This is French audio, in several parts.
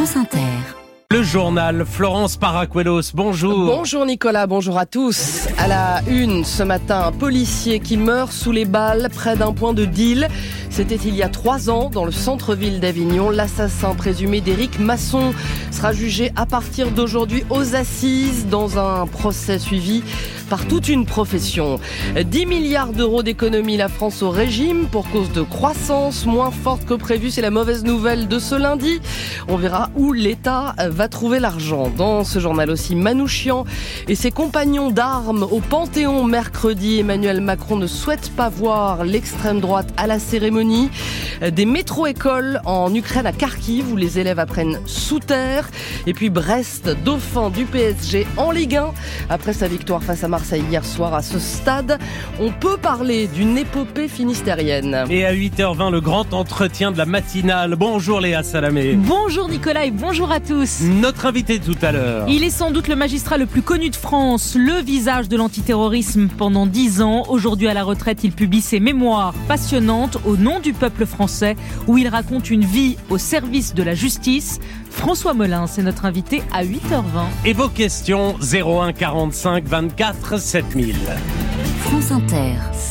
France Inter. Le journal Florence Paracuelos, bonjour. Bonjour Nicolas, bonjour à tous. À la une ce matin, un policier qui meurt sous les balles près d'un point de deal. C'était il y a trois ans dans le centre-ville d'Avignon. L'assassin présumé d'Éric Masson sera jugé à partir d'aujourd'hui aux assises dans un procès suivi par toute une profession. 10 milliards d'euros d'économie la France au régime pour cause de croissance moins forte que prévu. C'est la mauvaise nouvelle de ce lundi. On verra où l'État va trouver l'argent. Dans ce journal aussi, Manouchian et ses compagnons d'armes au Panthéon mercredi. Emmanuel Macron ne souhaite pas voir l'extrême droite à la cérémonie. Des métro-écoles en Ukraine à Kharkiv où les élèves apprennent sous terre. Et puis Brest, dauphin du PSG en Ligue 1 après sa victoire face à Marseille hier soir à ce stade. On peut parler d'une épopée finistérienne. Et à 8h20, le grand entretien de la matinale. Bonjour Léa Salamé. Bonjour Nicolas et bonjour à tous. Notre invité tout à l'heure. Il est sans doute le magistrat le plus connu de France, le visage de l'antiterrorisme pendant dix ans. Aujourd'hui à la retraite, il publie ses mémoires passionnantes au nom du peuple français où il raconte une vie au service de la justice. François Molin, c'est notre invité à 8h20. Et vos questions 01 45 24 7000.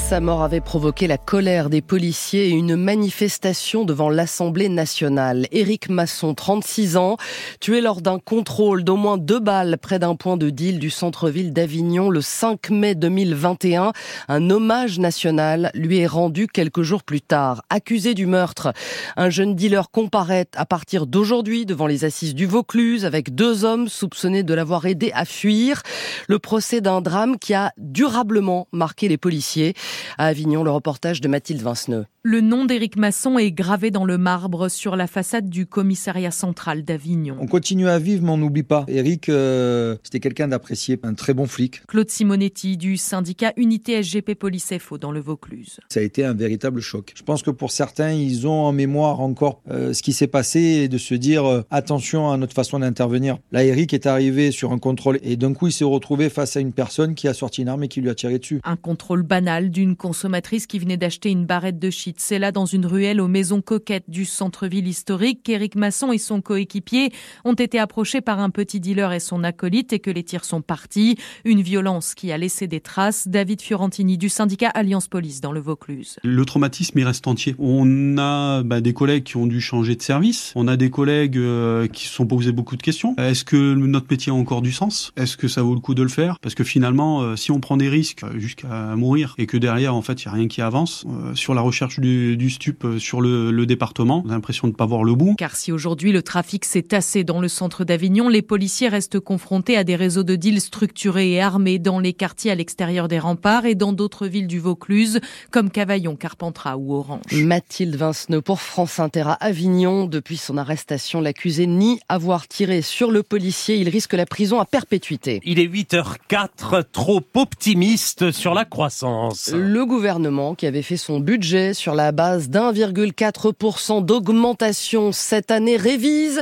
Sa mort avait provoqué la colère des policiers et une manifestation devant l'Assemblée nationale. Éric Masson, 36 ans, tué lors d'un contrôle d'au moins deux balles près d'un point de deal du centre-ville d'Avignon le 5 mai 2021. Un hommage national lui est rendu quelques jours plus tard. Accusé du meurtre, un jeune dealer comparaît à partir d'aujourd'hui devant les assises du Vaucluse avec deux hommes soupçonnés de l'avoir aidé à fuir. Le procès d'un drame qui a durablement marqué les policiers. À Avignon, le reportage de Mathilde Vinceneux. Le nom d'Éric Masson est gravé dans le marbre sur la façade du commissariat central d'Avignon. On continue à vivre, mais on n'oublie pas. Éric, euh, c'était quelqu'un d'apprécié, un très bon flic. Claude Simonetti du syndicat Unité SGP Police FO dans le Vaucluse. Ça a été un véritable choc. Je pense que pour certains, ils ont en mémoire encore euh, ce qui s'est passé et de se dire euh, attention à notre façon d'intervenir. Là, Éric est arrivé sur un contrôle et d'un coup, il s'est retrouvé face à une personne qui a sorti une arme et qui lui a tiré dessus. Un contrôle banal d'une consommatrice qui venait d'acheter une barrette de shit. C'est là, dans une ruelle aux maisons coquettes du centre-ville historique, qu'Éric Masson et son coéquipier ont été approchés par un petit dealer et son acolyte et que les tirs sont partis. Une violence qui a laissé des traces. David Fiorentini du syndicat Alliance Police dans le Vaucluse. Le traumatisme, il reste entier. On a bah, des collègues qui ont dû changer de service. On a des collègues euh, qui se sont posés beaucoup de questions. Est-ce que notre métier a encore du sens? Est-ce que ça vaut le coup de le faire? Parce que finalement, euh, si on prend des risques euh, jusqu'à mourir et que derrière, en fait, il n'y a rien qui avance, sur la recherche du, du stup euh, sur le, le département, on a l'impression de ne pas voir le bout. Car si aujourd'hui le trafic s'est tassé dans le centre d'Avignon, les policiers restent confrontés à des réseaux de deals structurés et armés dans les quartiers à l'extérieur des remparts et dans d'autres villes du Vaucluse, comme Cavaillon, Carpentras ou Orange. Mathilde Vinceneux pour France Inter à Avignon. Depuis son arrestation, l'accusé nie avoir tiré sur le policier. Il risque la prison à perpétuité. Il est 8h04, trop optimiste sur la croissance. Le gouvernement, qui avait fait son budget sur la base d'1,4% d'augmentation cette année, révise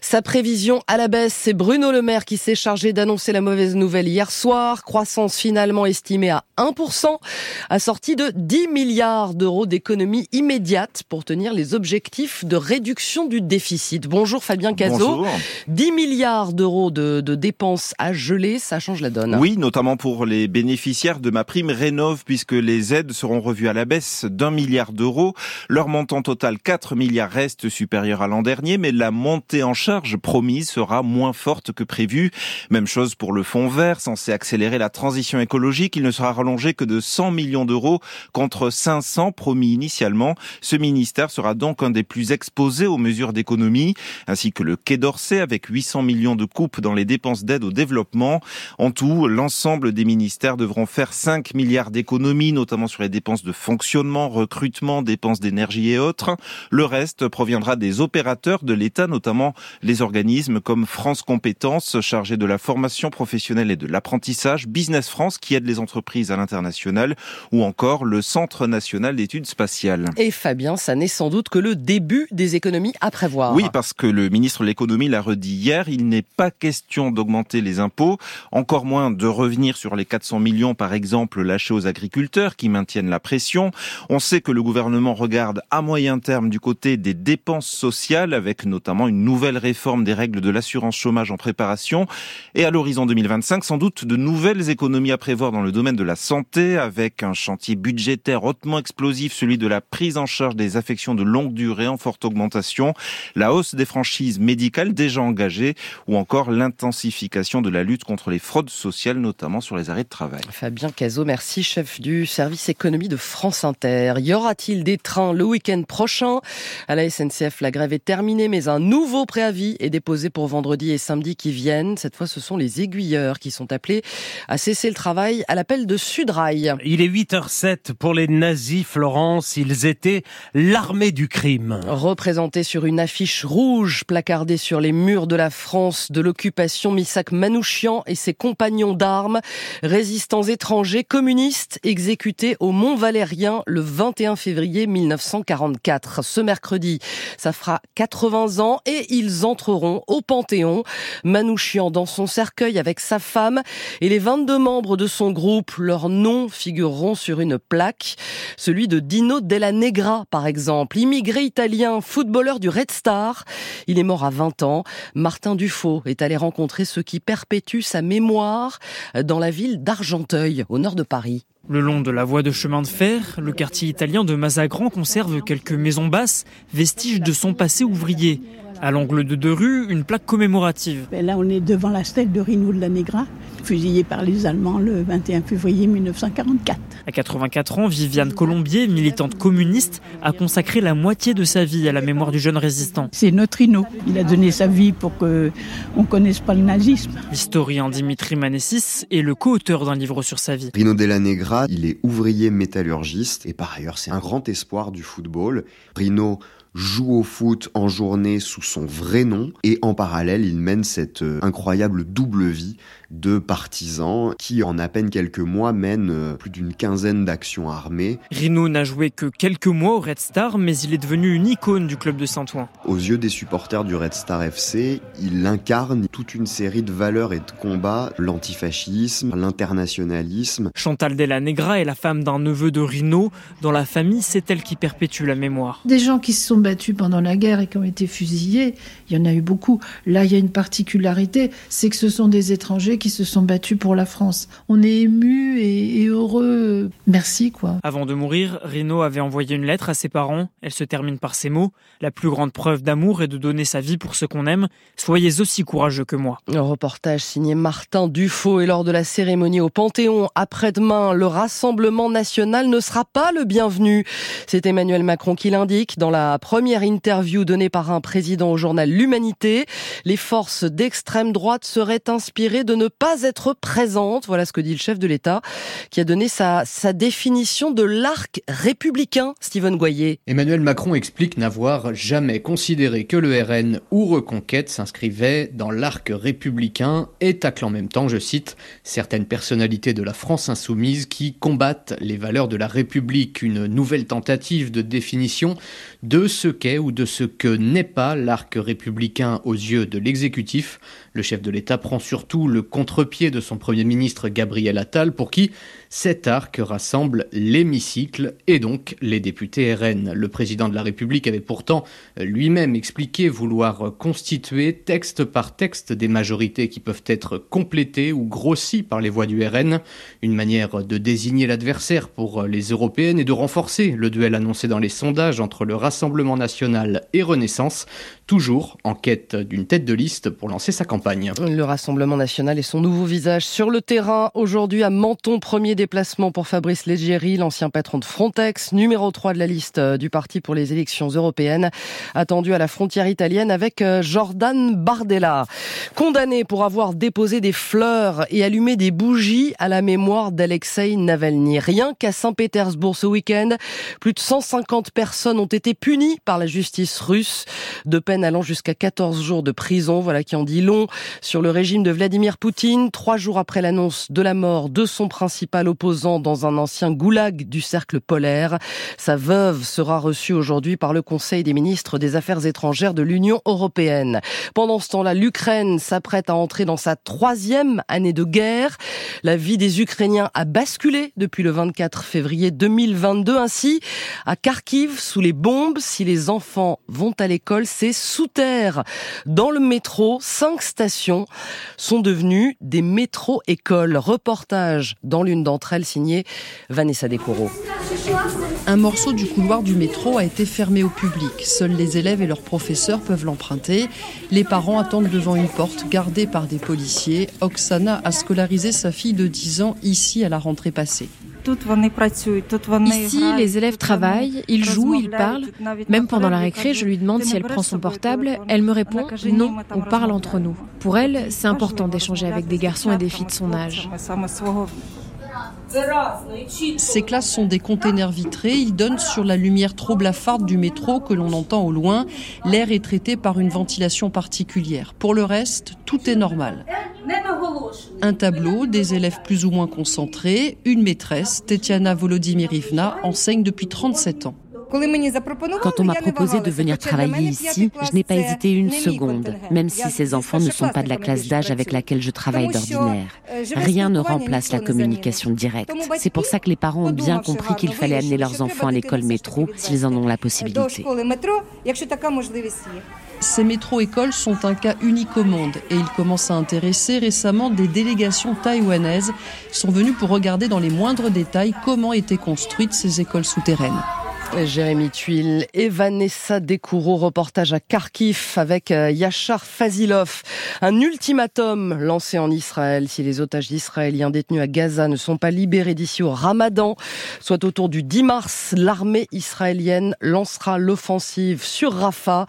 sa prévision à la baisse. C'est Bruno Le Maire qui s'est chargé d'annoncer la mauvaise nouvelle hier soir. Croissance finalement estimée à 1%, assortie de 10 milliards d'euros d'économies immédiates pour tenir les objectifs de réduction du déficit. Bonjour Fabien Cazot. Bonjour. 10 milliards d'euros de, de dépenses à geler, ça change la donne. Oui, notamment pour les bénéficiaires de ma prime Rénov, puisque les aides seront revues à la baisse d'un milliard d'euros. Leur montant total, 4 milliards, reste supérieur à l'an dernier, mais la montée en charge promise sera moins forte que prévu. Même chose pour le fonds vert, censé accélérer la transition écologique. Il ne sera rallongé que de 100 millions d'euros contre 500 promis initialement. Ce ministère sera donc un des plus exposés aux mesures d'économie, ainsi que le Quai d'Orsay avec 800 millions de coupes dans les dépenses d'aide au développement. En tout, l'ensemble des ministères devront faire 5 milliards d'économies, notamment sur les dépenses de fonctionnement, recrutement, dépenses d'énergie et autres. Le reste proviendra des opérateurs de l'État, notamment les organismes comme France Compétences, chargés de la formation professionnelle et de l'apprentissage, Business France, qui aide les entreprises à l'international, ou encore le Centre national d'études spatiales. Et Fabien, ça n'est sans doute que le début des économies à prévoir. Oui, parce que le ministre de l'économie l'a redit hier, il n'est pas question d'augmenter les impôts, encore moins de revenir sur les 400 millions, par exemple, lâchés aux agriculteurs qui maintiennent la pression. On sait que le gouvernement regarde à moyen terme du côté des dépenses sociales, avec notamment une nouvelle réforme des règles de l'assurance chômage en préparation. Et à l'horizon 2025, sans doute de nouvelles économies à prévoir dans le domaine de la santé, avec un chantier budgétaire hautement explosif, celui de la prise en charge des affections de longue durée en forte augmentation, la hausse des franchises médicales déjà engagées, ou encore l'intensification de la lutte contre les fraudes sociales, notamment sur les arrêts de travail. Fabien Cazot, merci, chef du service économie de France Inter. Y aura-t-il des trains le week-end prochain? À la SNCF, la grève est terminée, mais un nouveau préavis est déposé pour vendredi et samedi qui viennent. Cette fois, ce sont les aiguilleurs qui sont appelés à cesser le travail à l'appel de Sudrail. Il est 8h07 pour les nazis, Florence. Ils étaient l'armée du crime. Représentés sur une affiche rouge placardée sur les murs de la France de l'occupation, Missak Manouchian et ses compagnons d'armes, résistants étrangers communistes exécutés au Mont Valérien le 21 février 1944. Ce mercredi, ça fera 80 ans et ils entreront au Panthéon. Manouchian dans son cercueil avec sa femme et les 22 membres de son groupe. Leurs noms figureront sur une plaque. Celui de Dino Della Negra, par exemple, immigré italien, footballeur du Red Star. Il est mort à 20 ans. Martin Dufaux est allé rencontrer ceux qui perpétuent sa mémoire dans la ville d'Argenteuil, au nord de Paris. Le long de la voie de chemin de fer, le quartier italien de Mazagran conserve quelques maisons basses, vestiges de son passé ouvrier. À l'angle de deux rues, une plaque commémorative. Ben là, on est devant la stèle de Rino de la Negra, fusillé par les Allemands le 21 février 1944. À 84 ans, Viviane Colombier, militante communiste, a consacré la moitié de sa vie à la mémoire du jeune résistant. C'est notre Rino. Il a donné sa vie pour que on connaisse pas le nazisme. L'historien Dimitri Manessis est le co-auteur d'un livre sur sa vie. Rino Della Negra, il est ouvrier métallurgiste et par ailleurs c'est un grand espoir du football. Rino joue au foot en journée sous son vrai nom et en parallèle il mène cette euh, incroyable double vie de partisans qui en à peine quelques mois mènent euh, plus d'une quinzaine d'actions armées. Rino n'a joué que quelques mois au Red Star mais il est devenu une icône du club de Saint-Ouen. Aux yeux des supporters du Red Star FC, il incarne toute une série de valeurs et de combats, l'antifascisme, l'internationalisme. Chantal Della Negra est la femme d'un neveu de Rino. Dans la famille, c'est elle qui perpétue la mémoire. Des gens qui se sont battus pendant la guerre et qui ont été fusillés, il y en a eu beaucoup. Là, il y a une particularité, c'est que ce sont des étrangers qui se sont battus pour la France. On est ému et, et heureux. Merci, quoi. Avant de mourir, Rino avait envoyé une lettre à ses parents. Elle se termine par ces mots. La plus grande preuve d'amour est de donner sa vie pour ce qu'on aime. Soyez aussi courageux que moi. Un reportage signé Martin Dufaux et lors de la cérémonie au Panthéon après-demain, le Rassemblement national ne sera pas le bienvenu. C'est Emmanuel Macron qui l'indique dans la première interview donnée par un président au journal L'Humanité. Les forces d'extrême droite seraient inspirées de ne pas être présentes. Voilà ce que dit le chef de l'État qui a donné sa, sa définition de l'arc républicain, Stephen Goyer. Emmanuel Macron explique n'avoir jamais considéré que le RN ou Reconquête s'inscrivait dans l'arc républicain et tacle en même temps, je cite, certaines personnalités de la France insoumise qui combattent les valeurs de la République, une nouvelle tentative de définition de ce qu'est ou de ce que n'est pas l'arc républicain aux yeux de l'exécutif. Le chef de l'État prend surtout le contre-pied de son Premier ministre Gabriel Attal pour qui cet arc rassemble l'hémicycle et donc les députés RN. Le président de la République avait pourtant lui-même expliqué vouloir constituer texte par texte des majorités qui peuvent être complétées ou grossies par les voix du RN, une manière de désigner l'adversaire pour les européennes et de renforcer le duel annoncé dans les sondages entre le Rassemblement national et Renaissance, toujours en quête d'une tête de liste pour lancer sa campagne. Le Rassemblement national et son nouveau visage sur le terrain. Aujourd'hui à Menton, premier déplacement pour Fabrice Leggeri, l'ancien patron de Frontex, numéro 3 de la liste euh, du parti pour les élections européennes, attendu à la frontière italienne avec euh, Jordan Bardella. Condamné pour avoir déposé des fleurs et allumé des bougies à la mémoire d'Alexei Navalny. Rien qu'à Saint-Pétersbourg ce week-end, plus de 150 personnes ont été punies par la justice russe. De peine allant jusqu'à 14 jours de prison. Voilà qui en dit long sur le régime de Vladimir Poutine. Trois jours après l'annonce de la mort de son principal opposant dans un ancien goulag du cercle polaire, sa veuve sera reçue aujourd'hui par le Conseil des ministres des Affaires étrangères de l'Union européenne. Pendant ce temps-là, l'Ukraine s'apprête à entrer dans sa troisième année de guerre. La vie des Ukrainiens a basculé depuis le 24 février 2022. Ainsi, à Kharkiv, sous les bombes, si les enfants vont à l'école, c'est sous terre. Dans le métro, cinq sont devenues des métro-écoles. Reportage dans l'une d'entre elles signé Vanessa Decoro. Un morceau du couloir du métro a été fermé au public. Seuls les élèves et leurs professeurs peuvent l'emprunter. Les parents attendent devant une porte gardée par des policiers. Oksana a scolarisé sa fille de 10 ans ici à la rentrée passée. Ici, les élèves travaillent, ils jouent, ils parlent. Même pendant la récré, je lui demande si elle prend son portable. Elle me répond non, on parle entre nous. Pour elle, c'est important d'échanger avec des garçons et des filles de son âge. Ces classes sont des containers vitrés. Ils donnent sur la lumière trop blafarde du métro que l'on entend au loin. L'air est traité par une ventilation particulière. Pour le reste, tout est normal. Un tableau, des élèves plus ou moins concentrés, une maîtresse, Tetiana Volodimirivna, enseigne depuis 37 ans. Quand on m'a proposé de venir travailler ici, je n'ai pas hésité une seconde, même si ces enfants ne sont pas de la classe d'âge avec laquelle je travaille d'ordinaire. Rien ne remplace la communication directe. C'est pour ça que les parents ont bien compris qu'il fallait amener leurs enfants à l'école métro s'ils en ont la possibilité. Ces métro-écoles sont un cas unique au monde et ils commencent à intéresser récemment des délégations taïwanaises sont venues pour regarder dans les moindres détails comment étaient construites ces écoles souterraines. Jérémy Tuile et Vanessa Descoureaux, reportage à Kharkiv avec euh, Yachar Fazilov. Un ultimatum lancé en Israël si les otages d'israéliens détenus à Gaza ne sont pas libérés d'ici au Ramadan, soit autour du 10 mars, l'armée israélienne lancera l'offensive sur Rafah.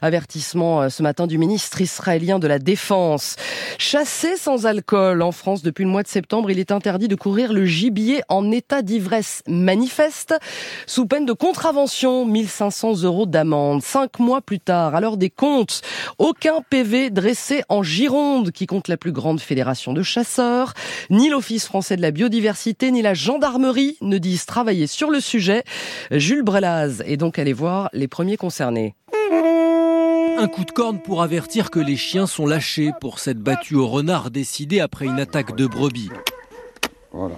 Avertissement euh, ce matin du ministre israélien de la Défense. Chassé sans alcool en France depuis le mois de septembre, il est interdit de courir le gibier en état d'ivresse manifeste sous peine de contravention, 1500 euros d'amende. Cinq mois plus tard, à l'heure des comptes, aucun PV dressé en Gironde, qui compte la plus grande fédération de chasseurs. Ni l'Office français de la biodiversité, ni la gendarmerie ne disent travailler sur le sujet. Jules Brelaz est donc allé voir les premiers concernés. Un coup de corne pour avertir que les chiens sont lâchés pour cette battue au renard décidée après une attaque de brebis. Voilà.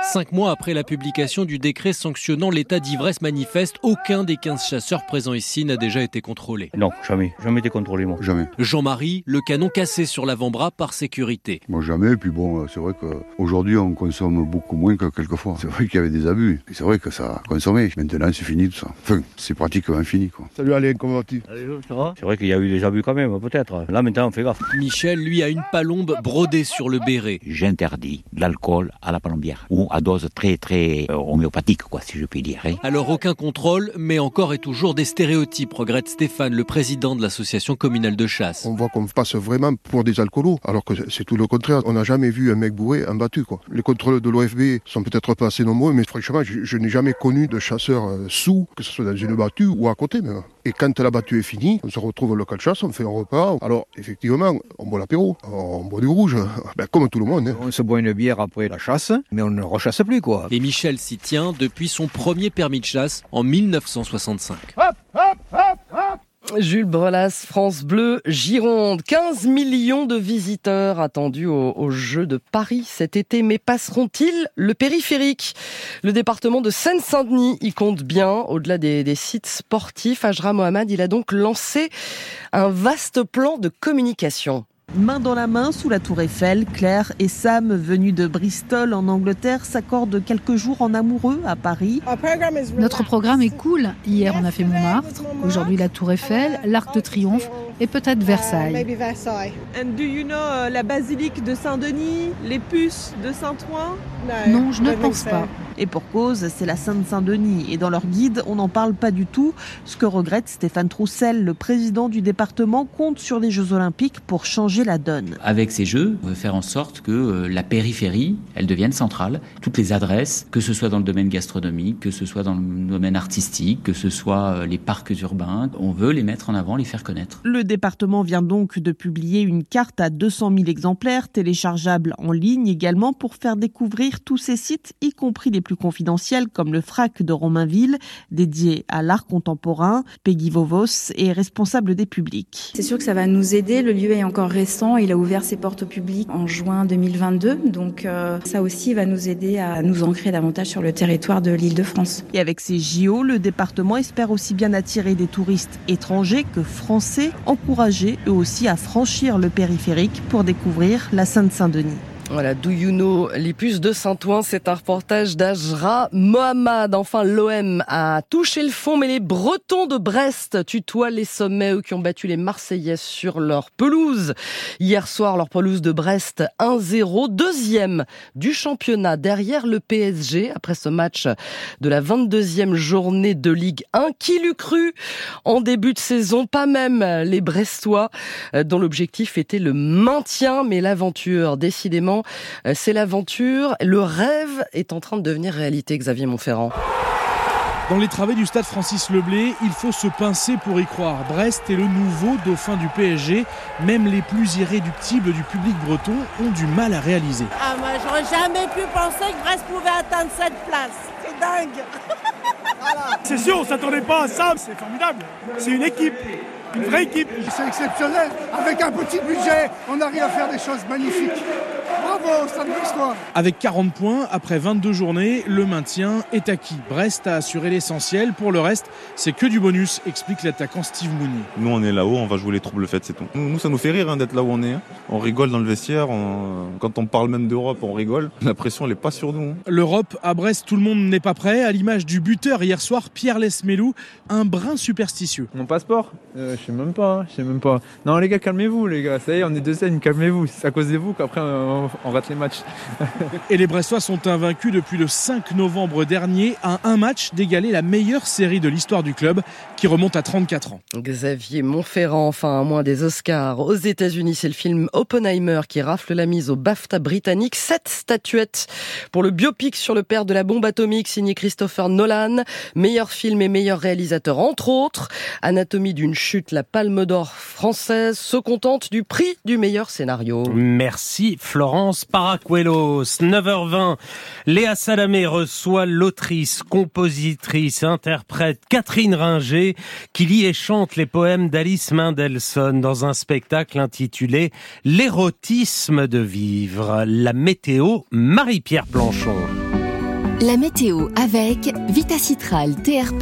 Cinq mois après la publication du décret sanctionnant l'état d'ivresse manifeste, aucun des 15 chasseurs présents ici n'a déjà été contrôlé. Non, jamais. Jamais été contrôlé, moi. Jamais. Jean-Marie, le canon cassé sur l'avant-bras par sécurité. Moi, jamais. Et puis bon, c'est vrai qu'aujourd'hui, on consomme beaucoup moins que quelquefois. C'est vrai qu'il y avait des abus. Et c'est vrai que ça a consommé. Maintenant, c'est fini tout ça. Enfin, c'est pratiquement fini, quoi. Salut Alain, comment vas-tu C'est vrai qu'il y a eu des abus quand même, peut-être. Là, maintenant, on fait gaffe. Michel, lui, a une palombe brodée sur le béret. J'interdis l'alcool à la palombière ou à dose très très euh, homéopathique, quoi, si je puis dire. Hein. Alors aucun contrôle, mais encore et toujours des stéréotypes, regrette Stéphane, le président de l'association communale de chasse. On voit qu'on passe vraiment pour des alcoolos, alors que c'est tout le contraire. On n'a jamais vu un mec bourré un battu. Quoi. Les contrôles de l'OFB sont peut-être pas assez nombreux, mais franchement, je, je n'ai jamais connu de chasseur euh, sous, que ce soit dans une battue ou à côté même. Et quand la battue est finie, on se retrouve au local de chasse, on fait un repas. Alors, effectivement, on boit l'apéro, on boit du rouge, ben, comme tout le monde. Hein. On se boit une bière après la chasse, mais on ne rechasse plus, quoi. Et Michel s'y tient depuis son premier permis de chasse en 1965. Hop, hop, hop, hop Jules Brelas, France Bleu, Gironde. 15 millions de visiteurs attendus aux au Jeux de Paris cet été. Mais passeront-ils le périphérique? Le département de Seine-Saint-Denis y compte bien. Au-delà des, des, sites sportifs, Ajra Mohamed, il a donc lancé un vaste plan de communication. Main dans la main sous la tour Eiffel, Claire et Sam, venus de Bristol en Angleterre, s'accordent quelques jours en amoureux à Paris. Notre programme est cool. Hier, on a fait Montmartre. Aujourd'hui, la tour Eiffel, l'Arc de Triomphe et peut-être Versailles. And do you know uh, la basilique de Saint-Denis, les puces de Saint-Ouen? Non, je ne pense pas. Et pour cause, c'est la Seine-Saint-Denis. Et dans leur guide, on n'en parle pas du tout. Ce que regrette Stéphane Troussel, le président du département, compte sur les Jeux Olympiques pour changer la donne. Avec ces Jeux, on veut faire en sorte que euh, la périphérie, elle devienne centrale. Toutes les adresses, que ce soit dans le domaine gastronomique, que ce soit dans le domaine artistique, que ce soit euh, les parcs urbains, on veut les mettre en avant, les faire connaître. Le département vient donc de publier une carte à 200 000 exemplaires, téléchargeable en ligne également, pour faire découvrir tous ces sites, y compris les plus confidentiels, comme le FRAC de Romainville, dédié à l'art contemporain. Peggy Vovos est responsable des publics. C'est sûr que ça va nous aider. Le lieu est encore récent. Il a ouvert ses portes au public en juin 2022. Donc euh, ça aussi va nous aider à nous ancrer davantage sur le territoire de l'île de France. Et avec ces JO, le département espère aussi bien attirer des touristes étrangers que français, encourager eux aussi à franchir le périphérique pour découvrir la Seine-Saint-Denis. Voilà, Do You les puces de Saint-Ouen, c'est un reportage d'Ajra Mohamed. Enfin, l'OM a touché le fond, mais les Bretons de Brest tutoient les sommets, qui ont battu les Marseillais sur leur pelouse. Hier soir, leur pelouse de Brest 1-0, deuxième du championnat derrière le PSG après ce match de la 22e journée de Ligue 1. Qui l'eût cru en début de saison? Pas même les Brestois, dont l'objectif était le maintien, mais l'aventure, décidément, euh, c'est l'aventure. Le rêve est en train de devenir réalité, Xavier Montferrand. Dans les travées du stade Francis Leblé, il faut se pincer pour y croire. Brest est le nouveau dauphin du PSG. Même les plus irréductibles du public breton ont du mal à réaliser. Ah, moi, j'aurais jamais pu penser que Brest pouvait atteindre cette place. C'est dingue C'est sûr, on s'attendait pas à ça. C'est formidable. C'est une équipe. Une vraie équipe. C'est exceptionnel. Avec un petit budget, on arrive à faire des choses magnifiques. Bravo, Stade Brestois Avec 40 points, après 22 journées, le maintien est acquis. Brest a assuré l'essentiel. Pour le reste, c'est que du bonus, explique l'attaquant Steve Mounier. Nous, on est là-haut, on va jouer les troubles faites, c'est tout. Nous, ça nous fait rire hein, d'être là où on est. hein. On rigole dans le vestiaire. on- Quand on parle même d'Europe, on rigole. La pression, elle n'est pas sur nous. hein. L'Europe, à Brest, tout le monde n'est pas prêt. À l'image du buteur hier soir, Pierre Lesmelou, un brin superstitieux. Mon passeport? Euh, sais même pas, hein, je sais même pas. Non les gars, calmez-vous les gars, ça y est, on est deux scènes, calmez-vous. C'est à cause de vous qu'après on, on rate les matchs. Et les Brestois sont invaincus depuis le 5 novembre dernier à un match d'égaler la meilleure série de l'histoire du club qui remonte à 34 ans. Xavier Montferrand, enfin, à moins des Oscars. Aux États-Unis, c'est le film Oppenheimer qui rafle la mise au BAFTA britannique. Sept statuettes pour le biopic sur le père de la bombe atomique signé Christopher Nolan. Meilleur film et meilleur réalisateur, entre autres. Anatomie d'une chute, la Palme d'Or française se contente du prix du meilleur scénario. Merci Florence Paracuelos. 9h20, Léa Salamé reçoit l'autrice, compositrice, interprète Catherine Ringer qui lit et chante les poèmes d'Alice Mendelssohn dans un spectacle intitulé L'érotisme de vivre. La météo, Marie-Pierre Planchon. La météo avec Vitacitral TR+,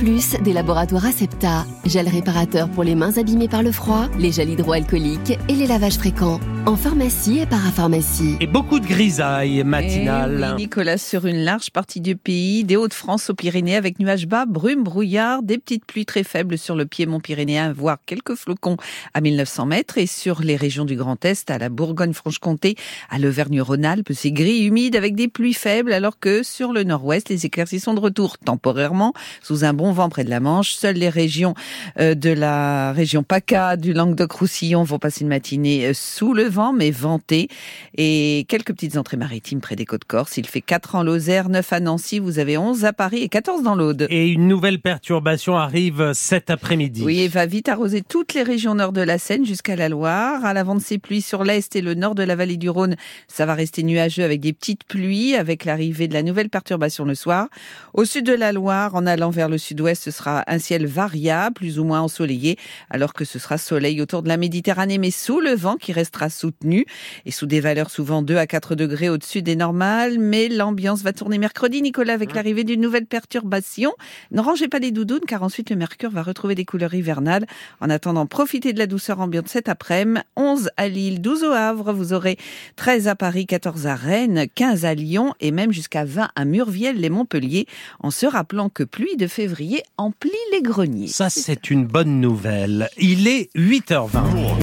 des laboratoires Acepta, gel réparateur pour les mains abîmées par le froid, les gels hydroalcooliques et les lavages fréquents, en pharmacie et parapharmacie. Et beaucoup de grisailles matinales. Eh oui, Nicolas, sur une large partie du pays, des Hauts-de-France aux Pyrénées, avec nuages bas, brume, brouillard, des petites pluies très faibles sur le piémont pyrénéen, voire quelques flocons à 1900 mètres, et sur les régions du Grand Est, à la Bourgogne-Franche-Comté, à l'Auvergne-Rhône-Alpes, c'est gris, humide, avec des pluies faibles, alors que sur le nord-ouest, les éclaircies sont de retour temporairement, sous un bon vent près de la Manche. Seules les régions euh, de la région PACA, du Languedoc-Roussillon vont passer une matinée euh, sous le vent, mais ventée, et quelques petites entrées maritimes près des côtes corse. Il fait 4 en Lozère, 9 à Nancy, vous avez 11 à Paris et 14 dans l'Aude. Et une nouvelle perturbation arrive cet après-midi. Oui, et va vite arroser toutes les régions nord de la Seine jusqu'à la Loire. À l'avant de ces pluies sur l'est et le nord de la vallée du Rhône, ça va rester nuageux avec des petites pluies, avec l'arrivée de la nouvelle perturbation le soir. Au sud de la Loire, en allant vers le sud-ouest, ce sera un ciel variable, plus ou moins ensoleillé, alors que ce sera soleil autour de la Méditerranée, mais sous le vent qui restera soutenu et sous des valeurs souvent 2 à 4 degrés au-dessus des normales. Mais l'ambiance va tourner mercredi, Nicolas, avec l'arrivée d'une nouvelle perturbation. Ne rangez pas les doudounes, car ensuite le mercure va retrouver des couleurs hivernales. En attendant, profitez de la douceur ambiante cet après-midi. 11 à Lille, 12 au Havre, vous aurez 13 à Paris, 14 à Rennes, 15 à Lyon et même jusqu'à 20 à Les Montpellier, en se rappelant que pluie de février emplit les greniers. Ça, c'est une bonne nouvelle. Il est 8h20.